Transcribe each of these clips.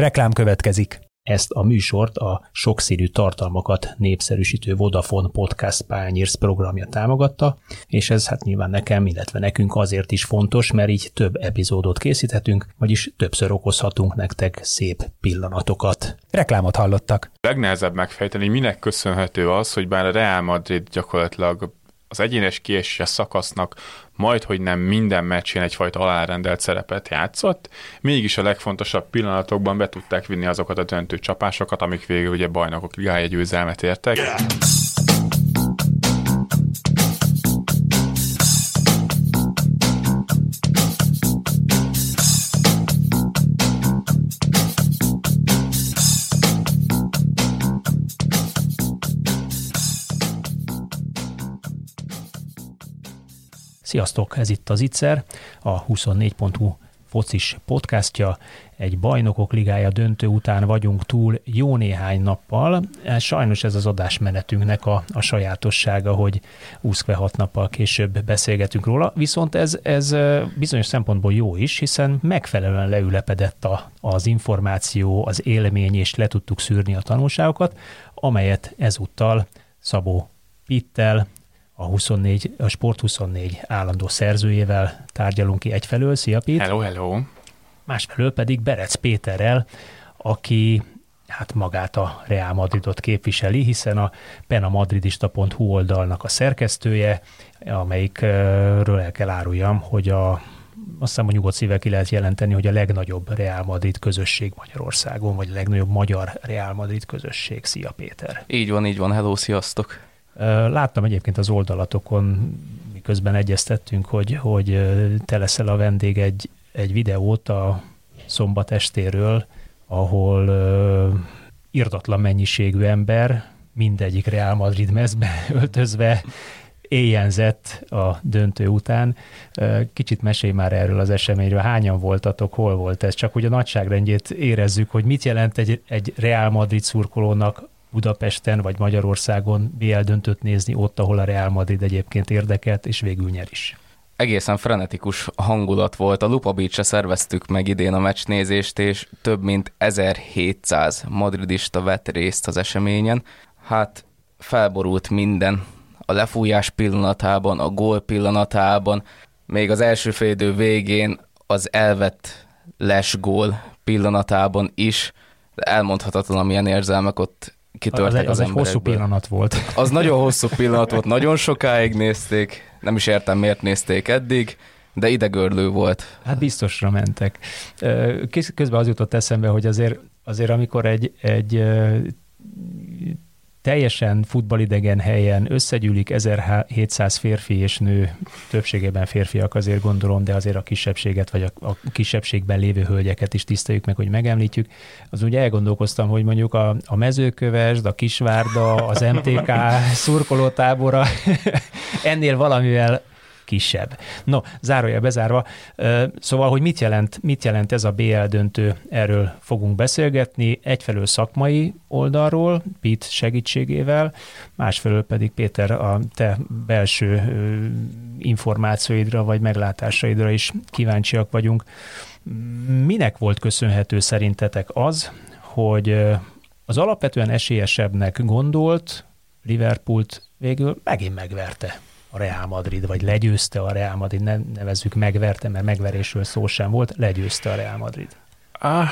Reklám következik. Ezt a műsort a sokszínű tartalmakat népszerűsítő Vodafone Podcast Pányérsz programja támogatta, és ez hát nyilván nekem, illetve nekünk azért is fontos, mert így több epizódot készíthetünk, vagyis többször okozhatunk nektek szép pillanatokat. Reklámot hallottak. Legnehezebb megfejteni, minek köszönhető az, hogy bár a Real Madrid gyakorlatilag az egyénes kieséses szakasznak majd, hogy nem minden meccsén egyfajta alárendelt szerepet játszott, mégis a legfontosabb pillanatokban be tudták vinni azokat a döntő csapásokat, amik végül ugye bajnokok ligája győzelmet értek. Yeah. Sziasztok, ez itt az Itzer, a 24.hu focis podcastja. Egy bajnokok ligája döntő után vagyunk túl jó néhány nappal. Sajnos ez az adásmenetünknek a, a sajátossága, hogy 26 nappal később beszélgetünk róla, viszont ez, ez bizonyos szempontból jó is, hiszen megfelelően leülepedett a, az információ, az élmény, és le tudtuk szűrni a tanulságokat, amelyet ezúttal Szabó Pittel, a 24, a Sport 24 állandó szerzőjével tárgyalunk ki egyfelől. Szia, Pít! Hello, hello! Másfelől pedig Berec Péterrel, aki hát magát a Real Madridot képviseli, hiszen a penamadridista.hu oldalnak a szerkesztője, amelyikről el kell áruljam, hogy a azt hiszem, a nyugodt szívvel ki lehet jelenteni, hogy a legnagyobb Real Madrid közösség Magyarországon, vagy a legnagyobb magyar Real Madrid közösség. Szia Péter! Így van, így van. Hello, sziasztok! Láttam egyébként az oldalatokon, miközben egyeztettünk, hogy, hogy te leszel a vendég egy, egy videót a szombat estéről, ahol uh, irdatlan mennyiségű ember mindegyik Real Madrid mezbe öltözve éjjenzett a döntő után. Kicsit mesélj már erről az eseményről, hányan voltatok, hol volt ez? Csak hogy a nagyságrendjét érezzük, hogy mit jelent egy, egy Real Madrid szurkolónak Budapesten vagy Magyarországon BL döntött nézni ott, ahol a Real Madrid egyébként érdekelt, és végül nyer is. Egészen frenetikus hangulat volt. A Lupa beach szerveztük meg idén a meccsnézést, és több mint 1700 madridista vett részt az eseményen. Hát felborult minden. A lefújás pillanatában, a gól pillanatában, még az első félidő végén az elvett les gól pillanatában is, elmondhatatlan, amilyen érzelmek ott kitörtek az, az, az egy hosszú pillanat volt. Az nagyon hosszú pillanat volt, nagyon sokáig nézték, nem is értem, miért nézték eddig, de idegörlő volt. Hát biztosra mentek. Közben az jutott eszembe, hogy azért, azért amikor egy, egy teljesen futballidegen helyen összegyűlik 1700 férfi és nő, többségében férfiak azért gondolom, de azért a kisebbséget vagy a, a kisebbségben lévő hölgyeket is tiszteljük meg, hogy megemlítjük. Az ugye elgondolkoztam, hogy mondjuk a, a mezőkövesd, a kisvárda, az MTK szurkolótábora ennél valamivel kisebb. No, zárója bezárva. Szóval, hogy mit jelent, mit jelent ez a BL döntő, erről fogunk beszélgetni. Egyfelől szakmai oldalról, Pete segítségével, másfelől pedig Péter a te belső információidra vagy meglátásaidra is kíváncsiak vagyunk. Minek volt köszönhető szerintetek az, hogy az alapvetően esélyesebbnek gondolt Liverpoolt végül megint megverte a Real Madrid, vagy legyőzte a Real Madrid, ne nevezzük megverte, mert megverésről szó sem volt, legyőzte a Real Madrid. Ah,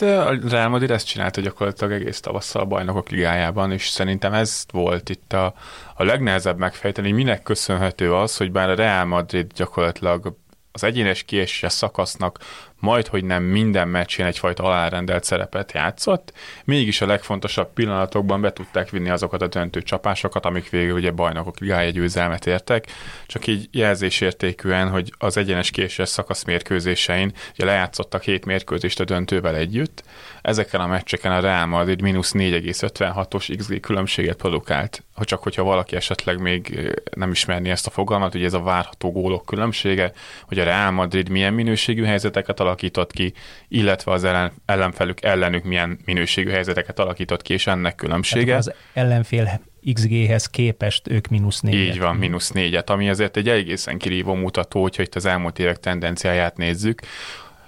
a Real Madrid ezt csinálta gyakorlatilag egész tavasszal a bajnokok ligájában, és szerintem ez volt itt a, a legnehezebb megfejteni, minek köszönhető az, hogy bár a Real Madrid gyakorlatilag az egyénes kieséses szakasznak majd, hogy nem minden meccsén egyfajta alárendelt szerepet játszott, mégis a legfontosabb pillanatokban be tudták vinni azokat a döntő csapásokat, amik végül ugye bajnokok ligája győzelmet értek, csak így jelzésértékűen, hogy az egyenes késes szakasz mérkőzésein ugye lejátszottak hét mérkőzést a döntővel együtt, ezeken a meccseken a Real Madrid mínusz 4,56-os XG különbséget produkált. Ha csak hogyha valaki esetleg még nem ismerni ezt a fogalmat, hogy ez a várható gólok különbsége, hogy a Real Madrid milyen minőségű helyzeteket alakított ki, illetve az ellen, ellenfelük ellenük milyen minőségű helyzeteket alakított ki, és ennek különbsége. Hát az ellenfél XG-hez képest ők mínusz négyet. Így van, mínusz négyet, ami azért egy egészen kirívó mutató, hogyha itt az elmúlt évek tendenciáját nézzük.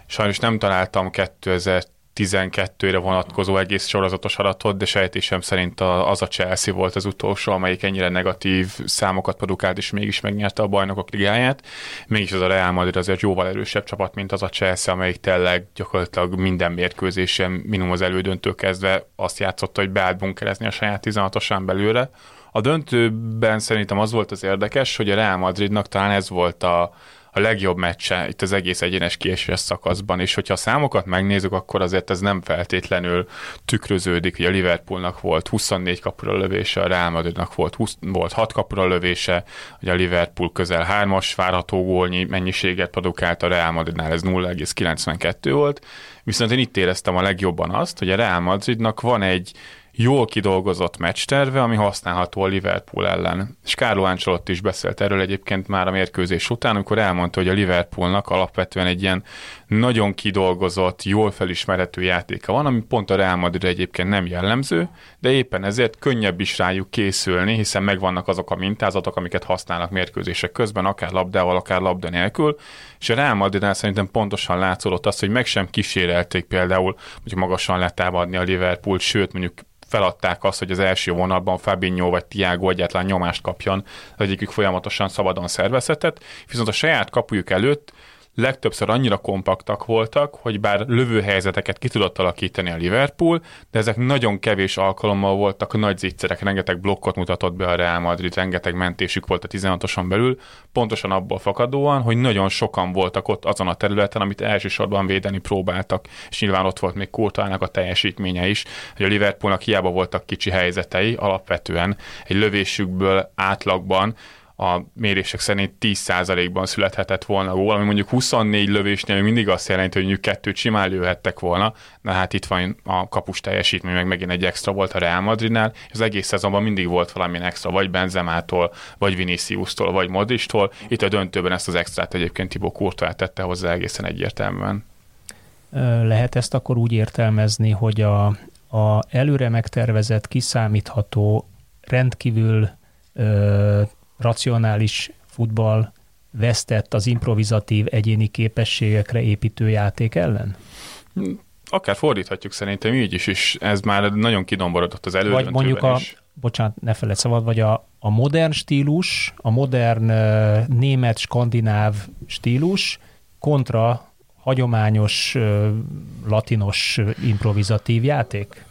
Sajnos nem találtam 2000 12-re vonatkozó egész sorozatos adatot, de sejtésem szerint az a Chelsea volt az utolsó, amelyik ennyire negatív számokat produkált, és mégis megnyerte a bajnokok ligáját. Mégis az a Real Madrid azért jóval erősebb csapat, mint az a Chelsea, amelyik tényleg gyakorlatilag minden mérkőzésen, minimum az elődöntő kezdve azt játszotta, hogy beállt bunkerezni a saját 16-osán belőle. A döntőben szerintem az volt az érdekes, hogy a Real Madridnak talán ez volt a, a legjobb meccse itt az egész egyenes kiesés szakaszban, és hogyha a számokat megnézzük, akkor azért ez nem feltétlenül tükröződik, hogy a Liverpoolnak volt 24 kapura lövése, a Real Madridnak volt, 20, volt 6 kapura lövése, hogy a Liverpool közel 3-as várható gólnyi mennyiséget produkált, a Real Madridnál ez 0,92 volt, viszont én itt éreztem a legjobban azt, hogy a Real Madridnak van egy jól kidolgozott meccsterve, ami használható a Liverpool ellen. És Carlo Ancelotti is beszélt erről egyébként már a mérkőzés után, amikor elmondta, hogy a Liverpoolnak alapvetően egy ilyen nagyon kidolgozott, jól felismerhető játéka van, ami pont a Real Madrid egyébként nem jellemző, de éppen ezért könnyebb is rájuk készülni, hiszen megvannak azok a mintázatok, amiket használnak mérkőzések közben, akár labdával, akár labda nélkül, és a Real Madridnál szerintem pontosan látszódott az, hogy meg sem kísérelték például, hogy magasan letámadni a Liverpool, sőt mondjuk feladták azt, hogy az első vonalban Fabinho vagy Tiago egyetlen nyomást kapjon, az egyikük folyamatosan szabadon szervezhetett, viszont a saját kapujuk előtt legtöbbször annyira kompaktak voltak, hogy bár lövőhelyzeteket ki tudott alakítani a Liverpool, de ezek nagyon kevés alkalommal voltak nagy zicserek, rengeteg blokkot mutatott be a Real Madrid, rengeteg mentésük volt a 16-oson belül, pontosan abból fakadóan, hogy nagyon sokan voltak ott azon a területen, amit elsősorban védeni próbáltak, és nyilván ott volt még Kurtának a teljesítménye is, hogy a Liverpoolnak hiába voltak kicsi helyzetei, alapvetően egy lövésükből átlagban a mérések szerint 10%-ban születhetett volna gól, ami mondjuk 24 lövésnél mindig azt jelenti, hogy mondjuk kettőt simán lőhettek volna, de hát itt van a kapus teljesítmény, meg megint egy extra volt a Real Madridnál, és az egész szezonban mindig volt valami extra, vagy Benzemától, vagy Vinicius-tól, vagy Modristól. Itt a döntőben ezt az extrát egyébként Tibó Courtois tette hozzá egészen egyértelműen. Lehet ezt akkor úgy értelmezni, hogy a, a előre megtervezett, kiszámítható, rendkívül racionális futball vesztett az improvizatív egyéni képességekre építő játék ellen? Akár fordíthatjuk szerintem így is, és ez már nagyon kidomborodott az elődöntőben Vagy mondjuk a, is. bocsánat, ne feled szabad, vagy a, a modern stílus, a modern német, skandináv stílus kontra hagyományos, latinos improvizatív játék?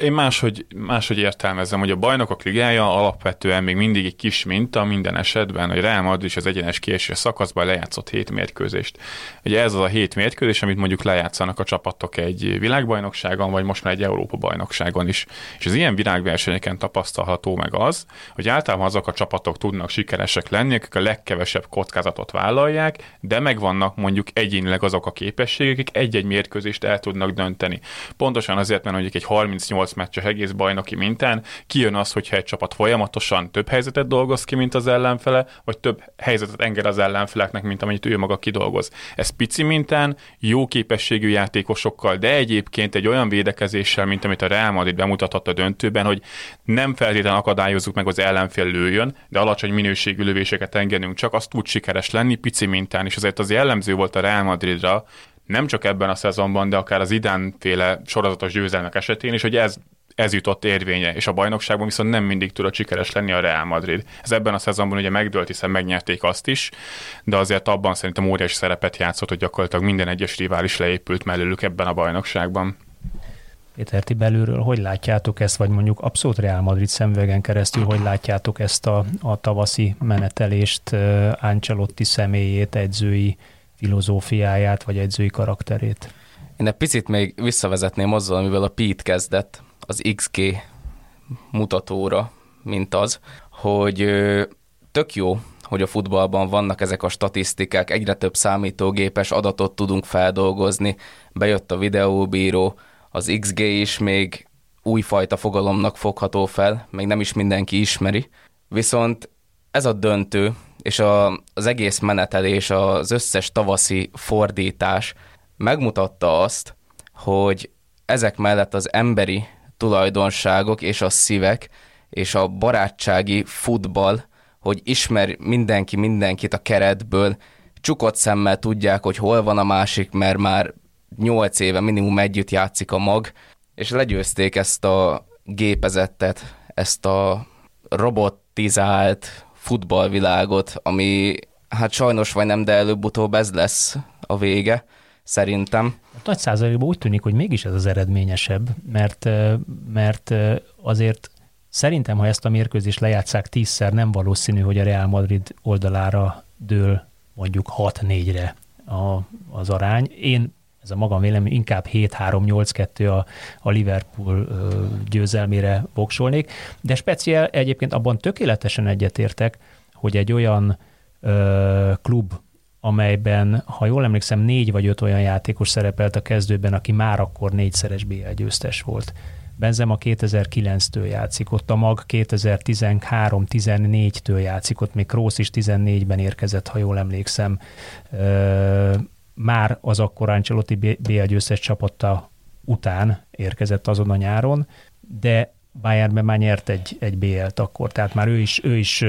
Én máshogy, máshogy értelmezem, hogy a bajnokok ligája alapvetően még mindig egy kis minta minden esetben, hogy Real Madrid is az egyenes kiesés szakaszban lejátszott hét mérkőzést. Ugye ez az a hét mérkőzés, amit mondjuk lejátszanak a csapatok egy világbajnokságon, vagy most már egy Európa bajnokságon is. És az ilyen világversenyeken tapasztalható meg az, hogy általában azok a csapatok tudnak sikeresek lenni, akik a legkevesebb kockázatot vállalják, de megvannak mondjuk egyénileg azok a képességek, akik egy-egy mérkőzést el tudnak dönteni. Pontosan azért, mert mondjuk egy 38 8 meccses egész bajnoki mintán. Kijön az, hogyha egy csapat folyamatosan több helyzetet dolgoz ki, mint az ellenfele, vagy több helyzetet enged az ellenfeleknek, mint amennyit ő maga kidolgoz. Ez pici mintán, jó képességű játékosokkal, de egyébként egy olyan védekezéssel, mint amit a Real Madrid bemutathatta a döntőben, hogy nem feltétlenül akadályozzuk meg az ellenfél lőjön, de alacsony minőségű lövéseket engedünk, csak az tud sikeres lenni pici mintán, és azért az jellemző volt a Real Madridra, nem csak ebben a szezonban, de akár az idánféle sorozatos győzelmek esetén is, hogy ez ez jutott érvénye, és a bajnokságban viszont nem mindig tudott sikeres lenni a Real Madrid. Ez ebben a szezonban ugye megdőlt, hiszen megnyerték azt is, de azért abban szerintem óriási szerepet játszott, hogy gyakorlatilag minden egyes rivális leépült mellőlük ebben a bajnokságban. Péter, ti belülről hogy látjátok ezt, vagy mondjuk abszolút Real Madrid szemvegen keresztül, hogy látjátok ezt a, a tavaszi menetelést, Ancelotti személyét, edzői filozófiáját, vagy edzői karakterét? Én egy picit még visszavezetném azzal, amivel a Pete kezdett, az XG mutatóra, mint az, hogy tök jó, hogy a futballban vannak ezek a statisztikák, egyre több számítógépes adatot tudunk feldolgozni, bejött a videóbíró, az XG is még újfajta fogalomnak fogható fel, még nem is mindenki ismeri, viszont ez a döntő, és a, az egész menetelés, az összes tavaszi fordítás megmutatta azt, hogy ezek mellett az emberi tulajdonságok és a szívek és a barátsági futball, hogy ismer mindenki mindenkit a keretből, csukott szemmel tudják, hogy hol van a másik, mert már nyolc éve minimum együtt játszik a mag, és legyőzték ezt a gépezettet, ezt a robotizált futballvilágot, ami hát sajnos vagy nem, de előbb-utóbb ez lesz a vége, szerintem. Nagy százalékban úgy tűnik, hogy mégis ez az eredményesebb, mert, mert azért szerintem, ha ezt a mérkőzést lejátszák tízszer, nem valószínű, hogy a Real Madrid oldalára dől mondjuk 6-4-re a, az arány. Én ez a magam vélemény, inkább 7-3-8-2 a, a Liverpool győzelmére voksolnék, de speciál egyébként abban tökéletesen egyetértek, hogy egy olyan ö, klub, amelyben, ha jól emlékszem, négy vagy öt olyan játékos szerepelt a kezdőben, aki már akkor négyszeres BL győztes volt. Benzema 2009-től játszik, ott a mag 2013-14-től játszik, ott még Krósz is 14-ben érkezett, ha jól emlékszem. Ö, már az akkor Ancelotti BL győztes csapata után érkezett azon a nyáron, de Bayernben már nyert egy, egy BL-t akkor, tehát már ő is, ő is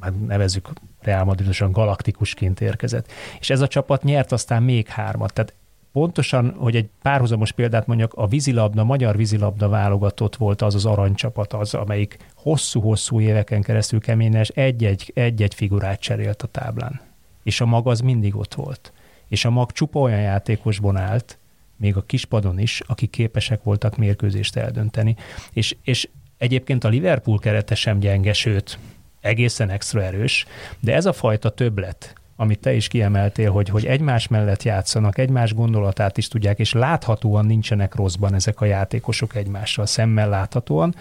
hát nevezzük Real Madridosan galaktikusként érkezett. És ez a csapat nyert aztán még hármat, tehát pontosan, hogy egy párhuzamos példát mondjak, a vízilabda, magyar vízilabda válogatott volt az az aranycsapat az, amelyik hosszú-hosszú éveken keresztül keményen egy-egy, egy-egy figurát cserélt a táblán. És a maga az mindig ott volt és a mag csupa olyan játékosban állt, még a kispadon is, akik képesek voltak mérkőzést eldönteni. És, és egyébként a Liverpool kerete sem gyenge, sőt, egészen extra erős, de ez a fajta többlet, amit te is kiemeltél, hogy, hogy egymás mellett játszanak, egymás gondolatát is tudják, és láthatóan nincsenek rosszban ezek a játékosok egymással, szemmel láthatóan,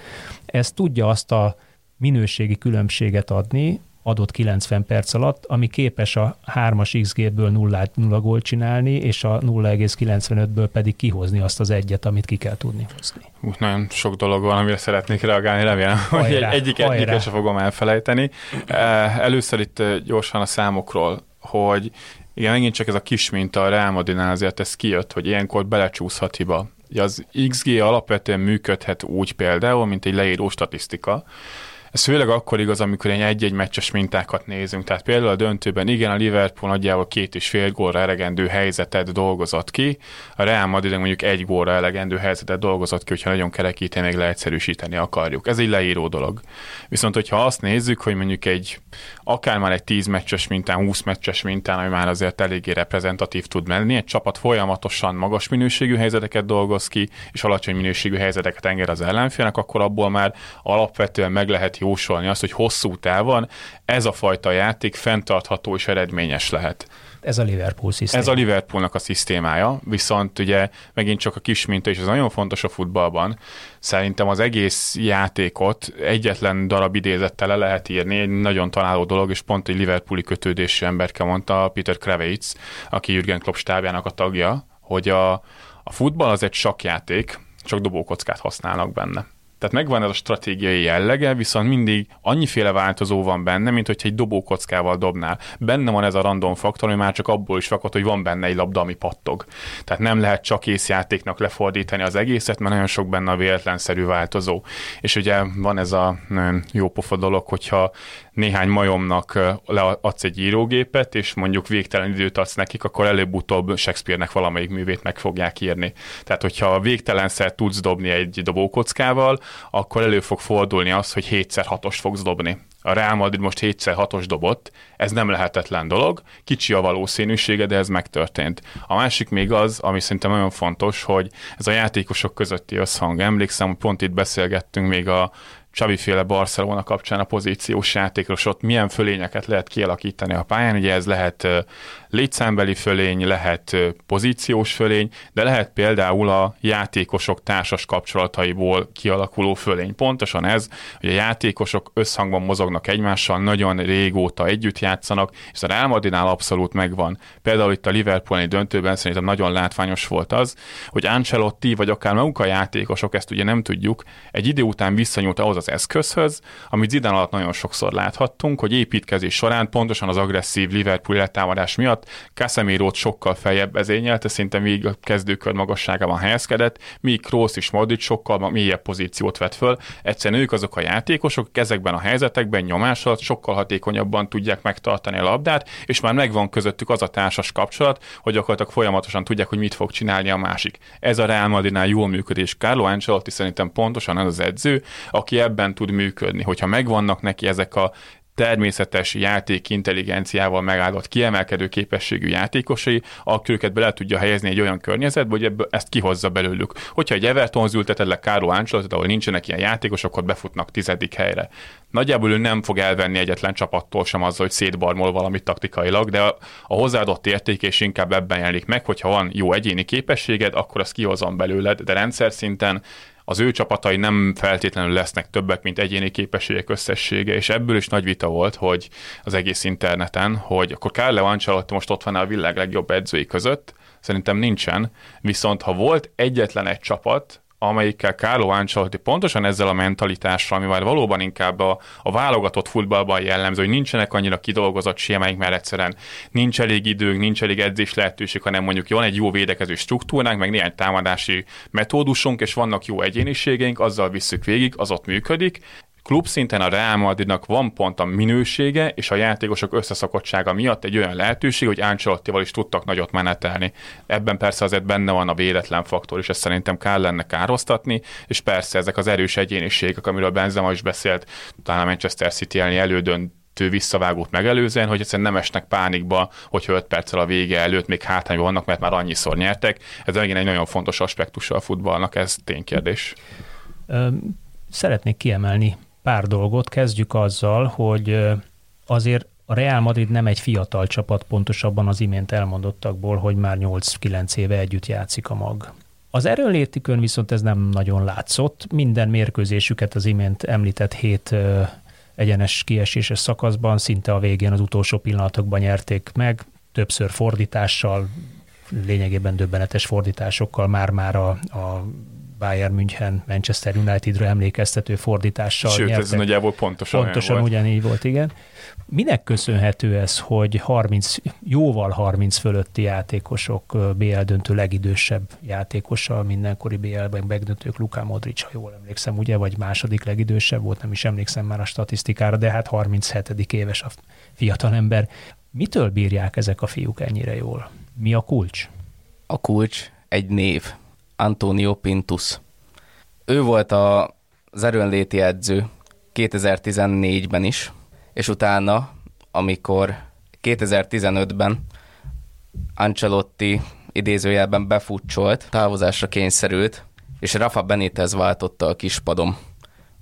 ez tudja azt a minőségi különbséget adni, adott 90 perc alatt, ami képes a 3-as XG-ből 0, 0 gólt csinálni, és a 0,95-ből pedig kihozni azt az egyet, amit ki kell tudni hozni. Úgy nagyon sok dolog van, amire szeretnék reagálni, remélem, hogy egy, egyik egyiket sem fogom elfelejteni. Eh, először itt eh, gyorsan a számokról, hogy igen, megint csak ez a kis minta a Real Madridnál azért ez kijött, hogy ilyenkor belecsúszhat hiba. Az XG alapvetően működhet úgy például, mint egy leíró statisztika, ez főleg akkor igaz, amikor egy-egy meccses mintákat nézünk. Tehát például a döntőben igen, a Liverpool nagyjából két és fél gólra elegendő helyzetet dolgozott ki, a Real Madrid mondjuk egy gólra elegendő helyzetet dolgozott ki, hogyha nagyon kerekíteni, még leegyszerűsíteni akarjuk. Ez egy leíró dolog. Viszont, hogyha azt nézzük, hogy mondjuk egy akár már egy 10 meccses mintán, 20 meccses mintán, ami már azért eléggé reprezentatív tud menni, egy csapat folyamatosan magas minőségű helyzeteket dolgoz ki, és alacsony minőségű helyzeteket enged az ellenfélnek, akkor abból már alapvetően meg lehet jósolni azt, hogy hosszú távon ez a fajta játék fenntartható és eredményes lehet. Ez a Liverpool szisztéma. Ez a Liverpoolnak a szisztémája, viszont ugye megint csak a kis minta, és ez nagyon fontos a futballban. Szerintem az egész játékot egyetlen darab idézettel le lehet írni, egy nagyon találó dolog, és pont egy Liverpooli kötődésű emberke mondta, Peter Kravitz, aki Jürgen Klopp stábjának a tagja, hogy a, a futball az egy sakjáték, csak dobókockát használnak benne. Tehát megvan ez a stratégiai jellege, viszont mindig annyiféle változó van benne, mint hogyha egy dobókockával dobnál. Benne van ez a random faktor, ami már csak abból is fakad, hogy van benne egy labda, ami pattog. Tehát nem lehet csak észjátéknak lefordítani az egészet, mert nagyon sok benne a véletlenszerű változó. És ugye van ez a jó pofa dolog, hogyha néhány majomnak leadsz egy írógépet, és mondjuk végtelen időt adsz nekik, akkor előbb-utóbb Shakespeare-nek valamelyik művét meg fogják írni. Tehát, hogyha végtelenszer tudsz dobni egy dobókockával, akkor elő fog fordulni az, hogy 7x6-os fogsz dobni. A Real Madrid most 7x6-os dobott, ez nem lehetetlen dolog, kicsi a valószínűsége, de ez megtörtént. A másik még az, ami szerintem nagyon fontos, hogy ez a játékosok közötti összhang. Emlékszem, pont itt beszélgettünk még a Csavi féle Barcelona kapcsán a pozíciós játékról, ott milyen fölényeket lehet kialakítani a pályán. Ugye ez lehet létszámbeli fölény, lehet pozíciós fölény, de lehet például a játékosok társas kapcsolataiból kialakuló fölény. Pontosan ez, hogy a játékosok összhangban mozognak egymással, nagyon régóta együtt játszanak, és a Real Madridnál abszolút megvan. Például itt a Liverpooli döntőben szerintem nagyon látványos volt az, hogy Ancelotti, vagy akár maguk a játékosok, ezt ugye nem tudjuk, egy idő után visszanyúlt ahhoz az eszközhöz, amit Zidane alatt nagyon sokszor láthattunk, hogy építkezés során pontosan az agresszív Liverpool támadás miatt alatt. casemiro sokkal feljebb vezényelte, szinte még a kezdőkör magasságában helyezkedett, míg Kroos is Modric sokkal mélyebb pozíciót vett föl. Egyszerűen ők azok a játékosok, ezekben a helyzetekben nyomás alatt sokkal hatékonyabban tudják megtartani a labdát, és már megvan közöttük az a társas kapcsolat, hogy gyakorlatilag folyamatosan tudják, hogy mit fog csinálni a másik. Ez a Real Madridnál jól működés. Carlo Ancelotti szerintem pontosan az az edző, aki ebben tud működni. Hogyha megvannak neki ezek a természetes játék intelligenciával megáldott kiemelkedő képességű játékosai, akkor őket bele tudja helyezni egy olyan környezetbe, hogy ebből ezt kihozza belőlük. Hogyha egy Everton ülteted le Káró Ancelotti, ahol nincsenek ilyen játékosok, akkor befutnak tizedik helyre. Nagyjából ő nem fog elvenni egyetlen csapattól sem azzal, hogy szétbarmol valamit taktikailag, de a, a hozzáadott érték és inkább ebben jelenik meg, hogyha van jó egyéni képességed, akkor azt kihozom belőled, de rendszer szinten az ő csapatai nem feltétlenül lesznek többek, mint egyéni képességek összessége, és ebből is nagy vita volt, hogy az egész interneten, hogy akkor Carlo Ancelotti most ott van a világ legjobb edzői között, szerintem nincsen, viszont ha volt egyetlen egy csapat, amelyikkel Carlo Ancelotti pontosan ezzel a mentalitással, ami valóban inkább a, a válogatott futballban jellemző, hogy nincsenek annyira kidolgozott sémáink, mert egyszerűen nincs elég időnk, nincs elég edzés lehetőség, hanem mondjuk van egy jó védekező struktúránk, meg néhány támadási metódusunk, és vannak jó egyéniségeink, azzal visszük végig, az ott működik, klub szinten a Real Madridnak van pont a minősége és a játékosok összeszakottsága miatt egy olyan lehetőség, hogy Ancelottival is tudtak nagyot menetelni. Ebben persze azért benne van a véletlen faktor, és ezt szerintem kell lenne károztatni, és persze ezek az erős egyéniségek, amiről Benzema is beszélt, talán a Manchester City elni elődönt visszavágót megelőzően, hogy egyszerűen nem esnek pánikba, hogyha 5 perccel a vége előtt még hátrányban vannak, mert már annyiszor nyertek. Ez megint egy nagyon fontos aspektusa a futballnak, ez ténykérdés. Szeretnék kiemelni pár dolgot. Kezdjük azzal, hogy azért a Real Madrid nem egy fiatal csapat, pontosabban az imént elmondottakból, hogy már 8-9 éve együtt játszik a mag. Az erőnlétikön viszont ez nem nagyon látszott. Minden mérkőzésüket az imént említett hét egyenes kieséses szakaszban szinte a végén az utolsó pillanatokban nyerték meg, többször fordítással, lényegében döbbenetes fordításokkal már-már a, a Bayern München, Manchester Unitedra emlékeztető fordítással Sőt, nyertek. ez nagyjából pontosan Pontosan volt. ugyanígy volt, igen. Minek köszönhető ez, hogy 30, jóval 30 fölötti játékosok, BL döntő legidősebb játékossal, mindenkori BL-ben megdöntők Luka Modric, ha jól emlékszem, ugye, vagy második legidősebb volt, nem is emlékszem már a statisztikára, de hát 37. éves a fiatalember. Mitől bírják ezek a fiúk ennyire jól? Mi a kulcs? A kulcs egy név. Antonio Pintus. Ő volt a, az erőnléti edző 2014-ben is, és utána, amikor 2015-ben Ancelotti idézőjelben befutcsolt, távozásra kényszerült, és Rafa Benitez váltotta a kispadom,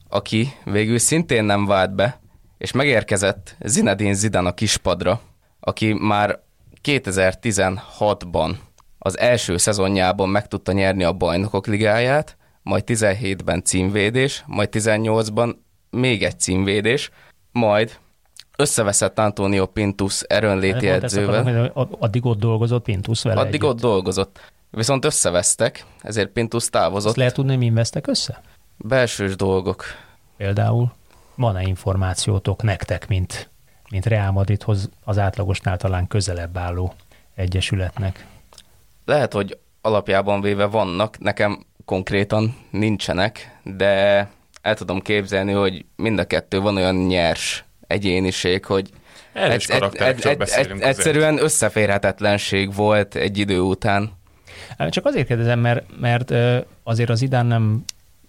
aki végül szintén nem vált be, és megérkezett Zinedine Zidane a kispadra, aki már 2016-ban az első szezonjában meg tudta nyerni a bajnokok ligáját, majd 17-ben címvédés, majd 18-ban még egy címvédés, majd összeveszett Antonio Pintus erőnléti edzővel. Addig ott dolgozott Pintus vele Addig együtt. ott dolgozott. Viszont összevesztek, ezért Pintus távozott. Azt lehet tudni, mi vesztek össze? Belsős dolgok. Például van-e információtok nektek, mint, mint Real Madridhoz az átlagosnál talán közelebb álló egyesületnek? Lehet, hogy alapjában véve vannak, nekem konkrétan nincsenek, de el tudom képzelni, hogy mind a kettő van olyan nyers egyéniség, hogy Erős karakterekről beszélünk azért. egyszerűen összeférhetetlenség volt egy idő után. Csak azért kérdezem, mert, mert azért az idán nem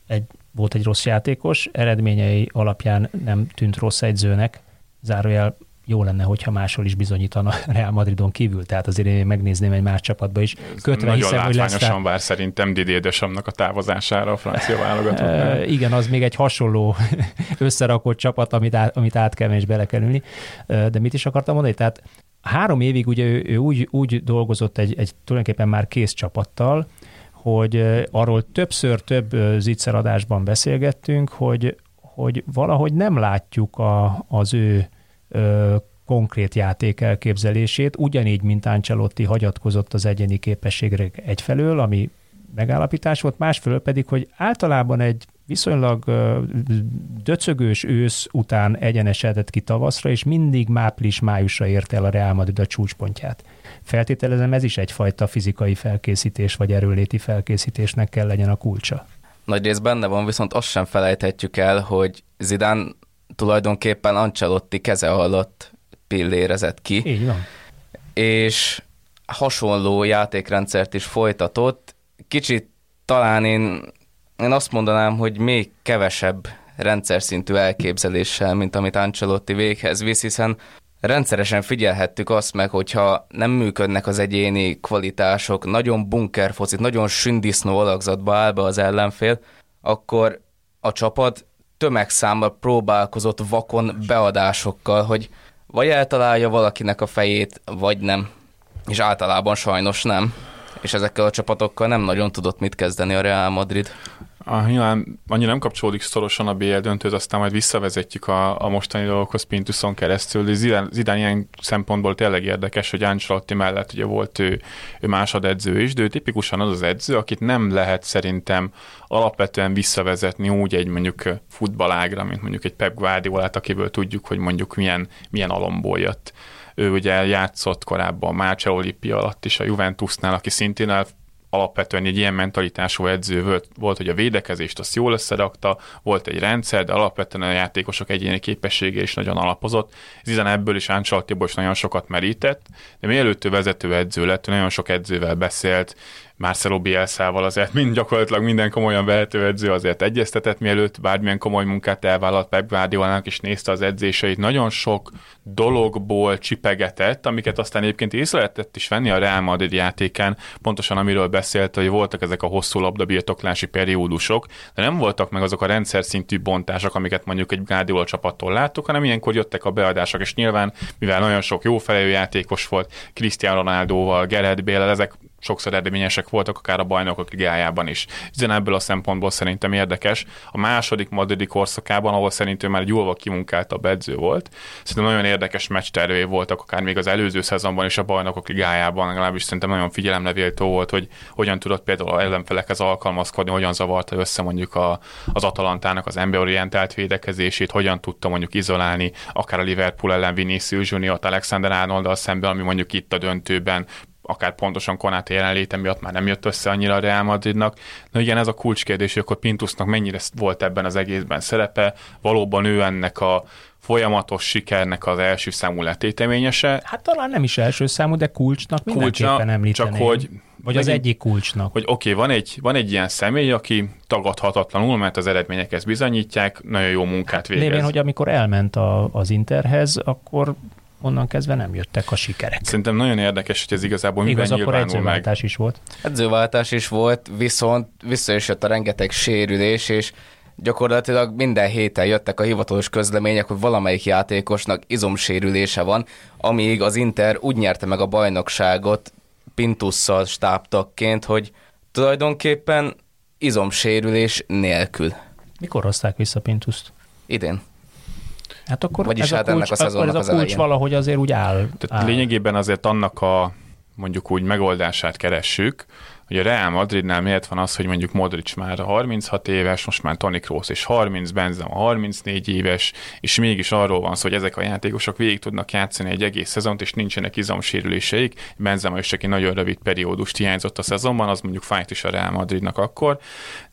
egy, volt egy rossz játékos, eredményei alapján nem tűnt rossz egyzőnek, zárójel jó lenne, hogyha máshol is bizonyítana Real Madridon kívül, tehát azért én megnézném egy más csapatba is. Kötve Nagyon hiszem, hogy lesz rá... vár szerintem Didier Desamnak a távozására a francia válogatott. E, igen, az még egy hasonló összerakott csapat, amit át, amit át kell és bele kell ülni. De mit is akartam mondani? Tehát három évig ugye ő, ő úgy, úgy dolgozott egy, egy tulajdonképpen már kész csapattal, hogy arról többször több zicseradásban beszélgettünk, hogy, hogy valahogy nem látjuk a, az ő konkrét játék elképzelését, ugyanígy, mint Ancelotti hagyatkozott az egyéni képességre egyfelől, ami megállapítás volt, másfelől pedig, hogy általában egy viszonylag döcögős ősz után egyenesedett ki tavaszra, és mindig máplis-májusra érte el a Real Madrid a csúcspontját. Feltételezem, ez is egyfajta fizikai felkészítés, vagy erőléti felkészítésnek kell legyen a kulcsa. Nagy rész benne van, viszont azt sem felejthetjük el, hogy Zidán tulajdonképpen Ancelotti keze alatt pillérezett ki. Így van. És hasonló játékrendszert is folytatott. Kicsit talán én, én azt mondanám, hogy még kevesebb rendszer szintű elképzeléssel, mint amit Ancelotti véghez visz, hiszen rendszeresen figyelhettük azt meg, hogyha nem működnek az egyéni kvalitások, nagyon bunkerfocit, nagyon sündisznó alakzatba áll be az ellenfél, akkor a csapat tömegszámmal próbálkozott vakon beadásokkal, hogy vagy eltalálja valakinek a fejét, vagy nem. És általában sajnos nem. És ezekkel a csapatokkal nem nagyon tudott mit kezdeni a Real Madrid. A, nyilván annyira nem kapcsolódik szorosan a BL döntőz, aztán majd visszavezetjük a, a mostani dolgokhoz Pintuson keresztül. De Zidane, Zidane ilyen szempontból tényleg érdekes, hogy Ancelotti mellett ugye volt ő, ő másodedző is, de ő tipikusan az az edző, akit nem lehet szerintem alapvetően visszavezetni úgy egy mondjuk futballágra, mint mondjuk egy Pep guardiola akiből tudjuk, hogy mondjuk milyen, milyen alomból jött. Ő ugye játszott korábban Mácsa olimpia alatt is a Juventusnál, aki szintén alapvetően egy ilyen mentalitású edző volt, volt, hogy a védekezést azt jól összerakta, volt egy rendszer, de alapvetően a játékosok egyéni képessége is nagyon alapozott. Zizan ebből is Ancelottiból is nagyon sokat merített, de mielőtt ő vezető edző lett, ő nagyon sok edzővel beszélt, Marcelo Bielszával azért mind gyakorlatilag minden komolyan vehető edző azért egyeztetett, mielőtt bármilyen komoly munkát elvállalt Pep Guardiolának, és nézte az edzéseit. Nagyon sok dologból csipegetett, amiket aztán egyébként észre lehetett is venni a Real Madrid játékán, pontosan amiről beszélt, hogy voltak ezek a hosszú labdabirtoklási periódusok, de nem voltak meg azok a rendszer szintű bontások, amiket mondjuk egy Guardiola csapattól láttuk, hanem ilyenkor jöttek a beadások, és nyilván, mivel nagyon sok jó felejő játékos volt, Cristiano Ronaldoval, Gerard Bale, ezek sokszor eredményesek voltak, akár a bajnokok ligájában is. Ezen ebből a szempontból szerintem érdekes. A második madridi korszakában, ahol szerintem már egy jóval kimunkáltabb edző volt, szerintem nagyon érdekes meccstervei voltak, akár még az előző szezonban is a bajnokok ligájában, legalábbis szerintem nagyon figyelemlevéltó volt, hogy hogyan tudott például a ellenfelekhez alkalmazkodni, hogyan zavarta össze mondjuk a, az Atalantának az emberorientált védekezését, hogyan tudta mondjuk izolálni akár a Liverpool ellen Vinicius Junior, Alexander Arnold szemben, ami mondjuk itt a döntőben akár pontosan Konáté jelenléte miatt már nem jött össze annyira a Real Madridnak. Na igen, ez a kulcskérdés, hogy akkor Pintusnak mennyire volt ebben az egészben szerepe, valóban ő ennek a folyamatos sikernek az első számú letéteményese. Hát talán nem is első számú, de kulcsnak mindenképpen említeném. Csak hogy vagy az egyik kulcsnak. Hogy oké, okay, van, egy, van egy ilyen személy, aki tagadhatatlanul, mert az eredmények ezt bizonyítják, nagyon jó munkát végez. Lévén, hogy amikor elment a, az Interhez, akkor onnan kezdve nem jöttek a sikerek. Szerintem nagyon érdekes, hogy ez igazából Igaz, miben akkor edzőváltás meg. is volt. Edzőváltás is volt, viszont vissza is jött a rengeteg sérülés, és gyakorlatilag minden héten jöttek a hivatalos közlemények, hogy valamelyik játékosnak izomsérülése van, amíg az Inter úgy nyerte meg a bajnokságot Pintusszal stábtakként, hogy tulajdonképpen izomsérülés nélkül. Mikor hozták vissza Pintuszt? Idén. Hát akkor Vagyis ez hát a kulcs, ennek a akkor ez a kulcs elején. valahogy azért úgy áll. Tehát áll. lényegében azért annak a mondjuk úgy megoldását keressük, hogy a Real Madridnál miért van az, hogy mondjuk Modric már 36 éves, most már Toni Kroos és 30, Benzema 34 éves, és mégis arról van szó, hogy ezek a játékosok végig tudnak játszani egy egész szezont, és nincsenek izomsérüléseik. Benzema is csak egy nagyon rövid periódust hiányzott a szezonban, az mondjuk fájt is a Real Madridnak akkor.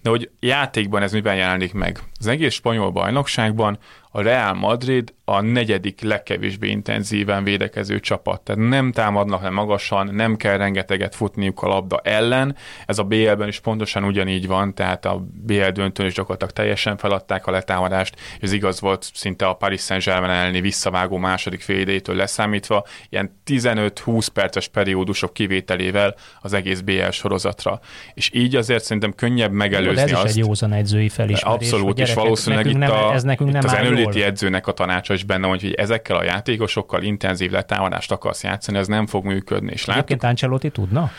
De hogy játékban ez miben jelenik meg? Az egész spanyol bajnokságban a Real Madrid a negyedik legkevésbé intenzíven védekező csapat. Tehát nem támadnak le magasan, nem kell rengeteget futniuk a labda ellen. Ez a BL-ben is pontosan ugyanígy van, tehát a BL döntőn is gyakorlatilag teljesen feladták a letámadást, és ez igaz volt szinte a Paris Saint-Germain elleni visszavágó második fél leszámítva, ilyen 15-20 perces periódusok kivételével az egész BL sorozatra. És így azért szerintem könnyebb megelőzni Jó, ez azt. is egy józan edzői felismerés. Abszolút, és valószínűleg itt, nem, a, ez nekünk nem itt az erőléti edzőnek a tanácsa is benne, hogy, hogy ezekkel a játékosokkal intenzív letámadást akarsz játszani, az nem fog működni. És Egyébként Ancelotti tudna?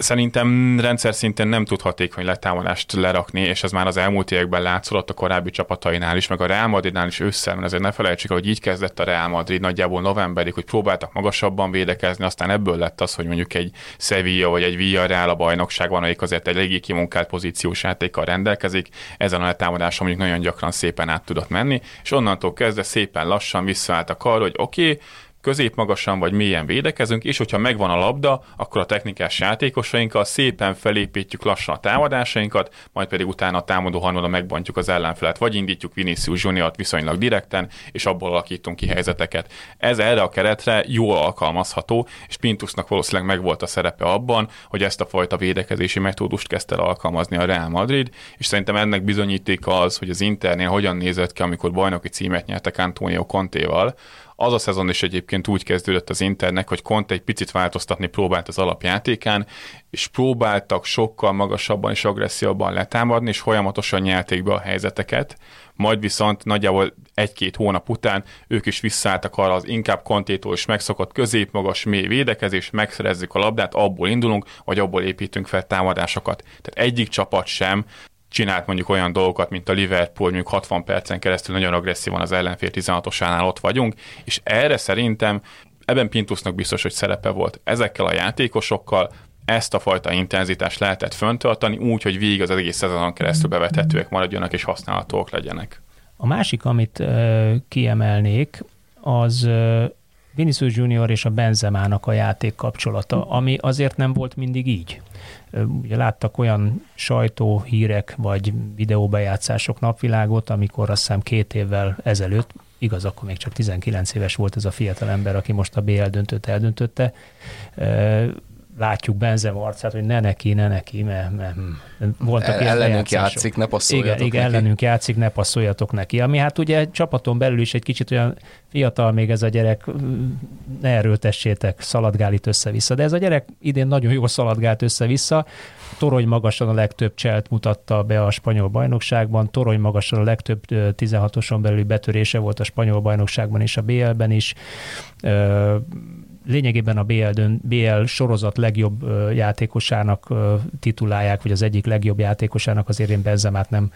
Szerintem rendszer szinten nem tud hatékony letámadást lerakni, és ez már az elmúlt években látszott a korábbi csapatainál is, meg a Real Madridnál is ősszel, mert azért ne felejtsük, hogy így kezdett a Real Madrid nagyjából novemberig, hogy próbáltak magasabban védekezni, aztán ebből lett az, hogy mondjuk egy Sevilla vagy egy Villarreal a bajnokságban, amelyik azért egy eléggé kimunkált pozíciós játékkal rendelkezik, ezen a letámadáson mondjuk nagyon gyakran szépen át tudott menni, és onnantól kezdve szépen lassan visszaálltak arra, hogy oké, okay, középmagasan vagy mélyen védekezünk, és hogyha megvan a labda, akkor a technikás játékosainkkal szépen felépítjük lassan a támadásainkat, majd pedig utána a támadó harmada megbontjuk az ellenfelet, vagy indítjuk Vinicius Juniort viszonylag direkten, és abból alakítunk ki helyzeteket. Ez erre a keretre jól alkalmazható, és Pintusnak valószínűleg megvolt a szerepe abban, hogy ezt a fajta védekezési metódust kezdte el alkalmazni a Real Madrid, és szerintem ennek bizonyítéka az, hogy az Internél hogyan nézett ki, amikor bajnoki címet nyertek Antonio Contéval, az a szezon is egyébként úgy kezdődött az Internek, hogy Conte egy picit változtatni próbált az alapjátékán, és próbáltak sokkal magasabban és agresszívabban letámadni, és folyamatosan nyelték be a helyzeteket, majd viszont nagyjából egy-két hónap után ők is visszaálltak arra az inkább kontétól is megszokott középmagas mély védekezés, megszerezzük a labdát, abból indulunk, vagy abból építünk fel támadásokat. Tehát egyik csapat sem csinált mondjuk olyan dolgokat, mint a Liverpool, mondjuk 60 percen keresztül nagyon agresszívan az ellenfél 16-osánál ott vagyunk, és erre szerintem ebben Pintusnak biztos, hogy szerepe volt. Ezekkel a játékosokkal ezt a fajta intenzitást lehetett föntartani úgy, hogy végig az egész szezonon keresztül bevethetőek maradjanak és használhatók legyenek. A másik, amit uh, kiemelnék, az uh, Vinicius Junior és a Benzemának a játék kapcsolata, ami azért nem volt mindig így. Ugye láttak olyan sajtóhírek vagy videóbejátszások napvilágot, amikor azt hiszem két évvel ezelőtt, igaz, akkor még csak 19 éves volt ez a fiatal ember, aki most a BL döntőt eldöntötte, látjuk Benzem arcát, hogy ne neki, ne neki, mert, mert voltak El, ilyen Ellenünk játszik, ne passzoljatok igen, igen, neki. ellenünk játszik, ne passzoljatok neki. Ami hát ugye csapaton belül is egy kicsit olyan fiatal még ez a gyerek, ne erőltessétek, szaladgál itt össze-vissza. De ez a gyerek idén nagyon jól szaladgált össze-vissza, torony magasan a legtöbb cselt mutatta be a spanyol bajnokságban, torony magasan a legtöbb 16-oson belüli betörése volt a spanyol bajnokságban és a BL-ben is lényegében a BL, dön, BL sorozat legjobb játékosának titulálják, vagy az egyik legjobb játékosának, azért én Benzemát nem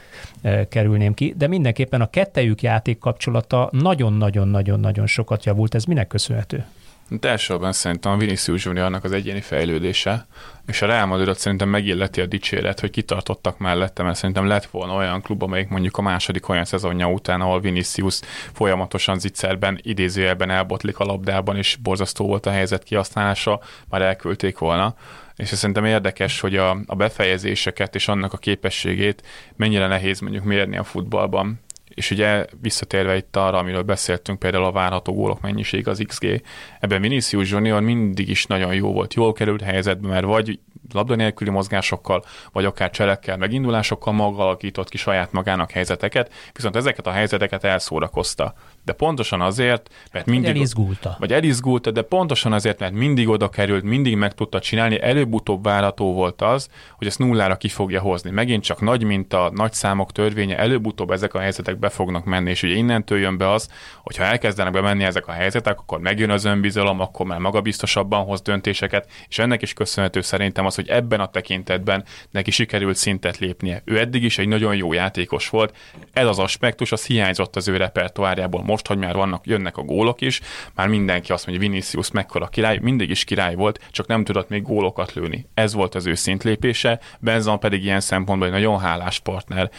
kerülném ki, de mindenképpen a kettejük játék kapcsolata nagyon-nagyon-nagyon-nagyon sokat javult. Ez minek köszönhető? De elsősorban szerintem a Vinicius Juniornak az egyéni fejlődése, és a Real Madridot szerintem megilleti a dicséret, hogy kitartottak mellette, mert szerintem lett volna olyan klub, amelyik mondjuk a második olyan szezonja után, ahol Vinicius folyamatosan zicserben, idézőjelben elbotlik a labdában, és borzasztó volt a helyzet kihasználása, már elküldték volna és szerintem érdekes, hogy a, a befejezéseket és annak a képességét mennyire nehéz mondjuk mérni a futballban. És ugye visszatérve itt arra, amiről beszéltünk, például a várható gólok mennyiség, az XG, ebben Vinicius Junior mindig is nagyon jó volt, jól került helyzetbe, mert vagy labda nélküli mozgásokkal, vagy akár cselekkel, megindulásokkal maga alakított ki saját magának helyzeteket, viszont ezeket a helyzeteket elszórakozta. De pontosan azért, mert mindig... Vagy elizgulta. Vagy elizgulta, de pontosan azért, mert mindig oda került, mindig meg tudta csinálni, előbb-utóbb várható volt az, hogy ezt nullára ki fogja hozni. Megint csak nagy minta, nagy számok törvénye, előbb-utóbb ezek a helyzetek be fognak menni, és ugye innentől jön be az, hogy ha elkezdenek bemenni ezek a helyzetek, akkor megjön az önbizalom, akkor már magabiztosabban hoz döntéseket, és ennek is köszönhető szerintem az, hogy ebben a tekintetben neki sikerült szintet lépnie. Ő eddig is egy nagyon jó játékos volt, ez az aspektus, az hiányzott az ő repertoárjából. Most, hogy már vannak, jönnek a gólok is, már mindenki azt mondja, Vinicius mekkora király, mindig is király volt, csak nem tudott még gólokat lőni. Ez volt az ő szintlépése, Benzon pedig ilyen szempontból egy nagyon hálás partner.